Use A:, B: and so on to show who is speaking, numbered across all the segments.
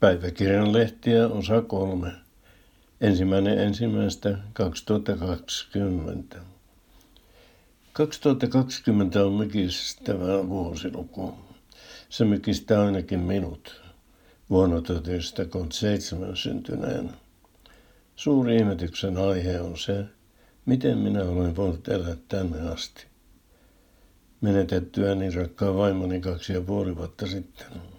A: Päiväkirjan lehtiä osa kolme. Ensimmäinen ensimmäistä 2020. 2020 on mykistävä vuosiluku. Se mykistää ainakin minut vuonna 1937 syntyneen. Suuri ihmetyksen aihe on se, miten minä olen voinut elää tänne asti. Menetettyäni rakkaan vaimoni kaksi ja puoli vuotta sitten.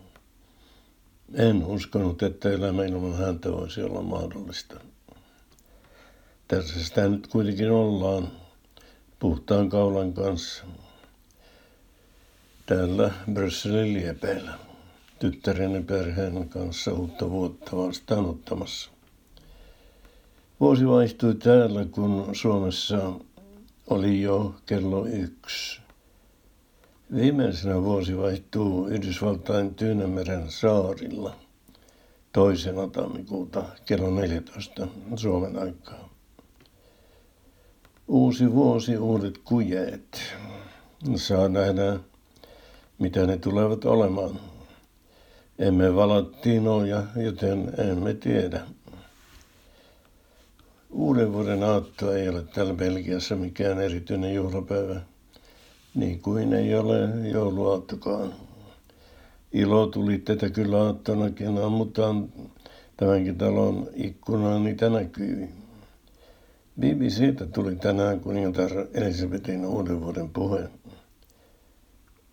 A: En uskonut, että elämä ilman häntä voisi olla mahdollista. Tässä sitä nyt kuitenkin ollaan puhtaan kaulan kanssa. Täällä Brysselin liepeillä tyttäreni perheen kanssa uutta vuotta vastaanottamassa. Vuosi vaihtui täällä, kun Suomessa oli jo kello yksi. Viimeisenä vuosi vaihtuu Yhdysvaltain Tyynemeren saarilla toisena tammikuuta kello 14 Suomen aikaa. Uusi vuosi, uudet kujeet. Saa nähdä, mitä ne tulevat olemaan. Emme valattiinoja, joten emme tiedä. Uuden vuoden aatto ei ole täällä Belgiassa mikään erityinen juhlapäivä niin kuin ei ole jouluaattokaan. Ilo tuli tätä kyllä aattonakin, ammutaan tämänkin talon ikkunaan, niitä näkyy. BBCtä tuli tänään kuningatar Elisabetin uuden vuoden puhe.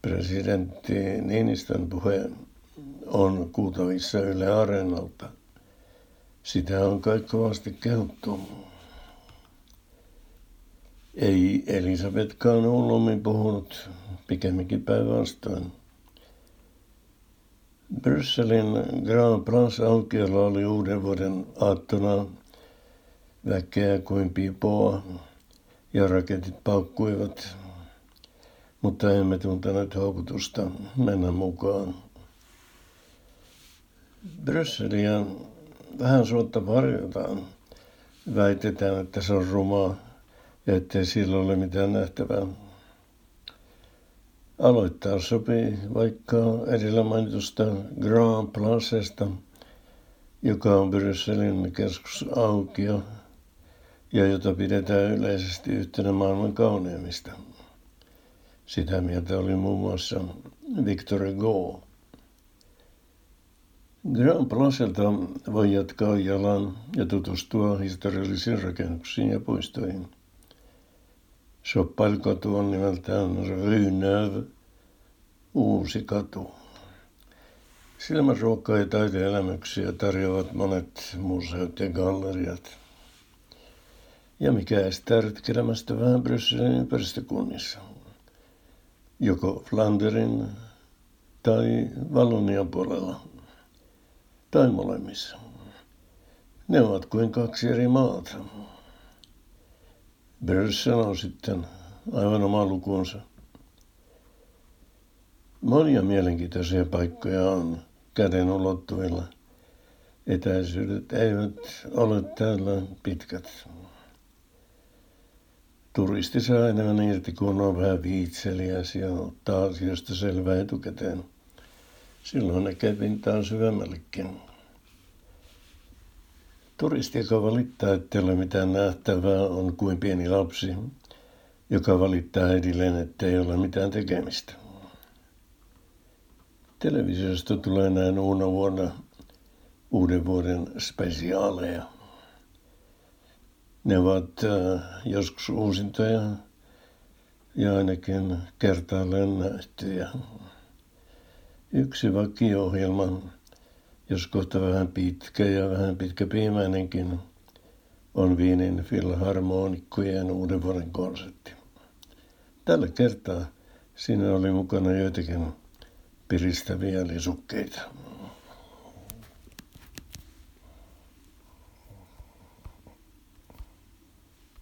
A: Presidentti Niinistön puhe on kuultavissa Yle Areenalta. Sitä on kaikki kehuttu. Ei Elisabetkaan hullummin puhunut, pikemminkin päinvastoin. Brysselin Grand Place aukiolla oli uuden vuoden aattona väkeä kuin pipoa ja raketit paukkuivat, mutta emme tunteneet houkutusta mennä mukaan. Brysseliä vähän suotta varjotaan. Väitetään, että se on rumaa ja ettei sillä ole mitään nähtävää. Aloittaa sopii vaikka edellä mainitusta Grand Placesta, joka on Brysselin keskusaukio ja jota pidetään yleisesti yhtenä maailman kauneimmista. Sitä mieltä oli muun muassa Victor Hugo. Grand Placelta voi jatkaa jalan ja tutustua historiallisiin rakennuksiin ja puistoihin. Shoppailkatu on nimeltään Rynöv, uusi katu. Silmäruokaa ja taideelämyksiä tarjoavat monet museot ja galleriat. Ja mikä estää retkelemästä vähän Brysselin ympäristökunnissa. Joko Flanderin tai Vallonian puolella. Tai molemmissa. Ne ovat kuin kaksi eri maata. Bryssel on sitten aivan oma lukuunsa. Monia mielenkiintoisia paikkoja on käden ulottuvilla. Etäisyydet eivät ole täällä pitkät. Turisti saa enemmän irti, kun on vähän viitseliäs ja ottaa asioista selvää etukäteen. Silloin ne pintaan syvemmällekin. Turisti, joka valittaa, ettei ole mitään nähtävää, on kuin pieni lapsi, joka valittaa äidilleen, ettei ole mitään tekemistä. Televisiosta tulee näin uuna vuonna uuden vuoden spesiaaleja. Ne ovat äh, joskus uusintoja ja ainakin kertaalleen nähtyjä. Yksi vakio-ohjelma jos kohta vähän pitkä ja vähän pitkä piimäinenkin on Viinin filharmonikkojen uuden vuoden konsertti. Tällä kertaa siinä oli mukana joitakin piristäviä lisukkeita.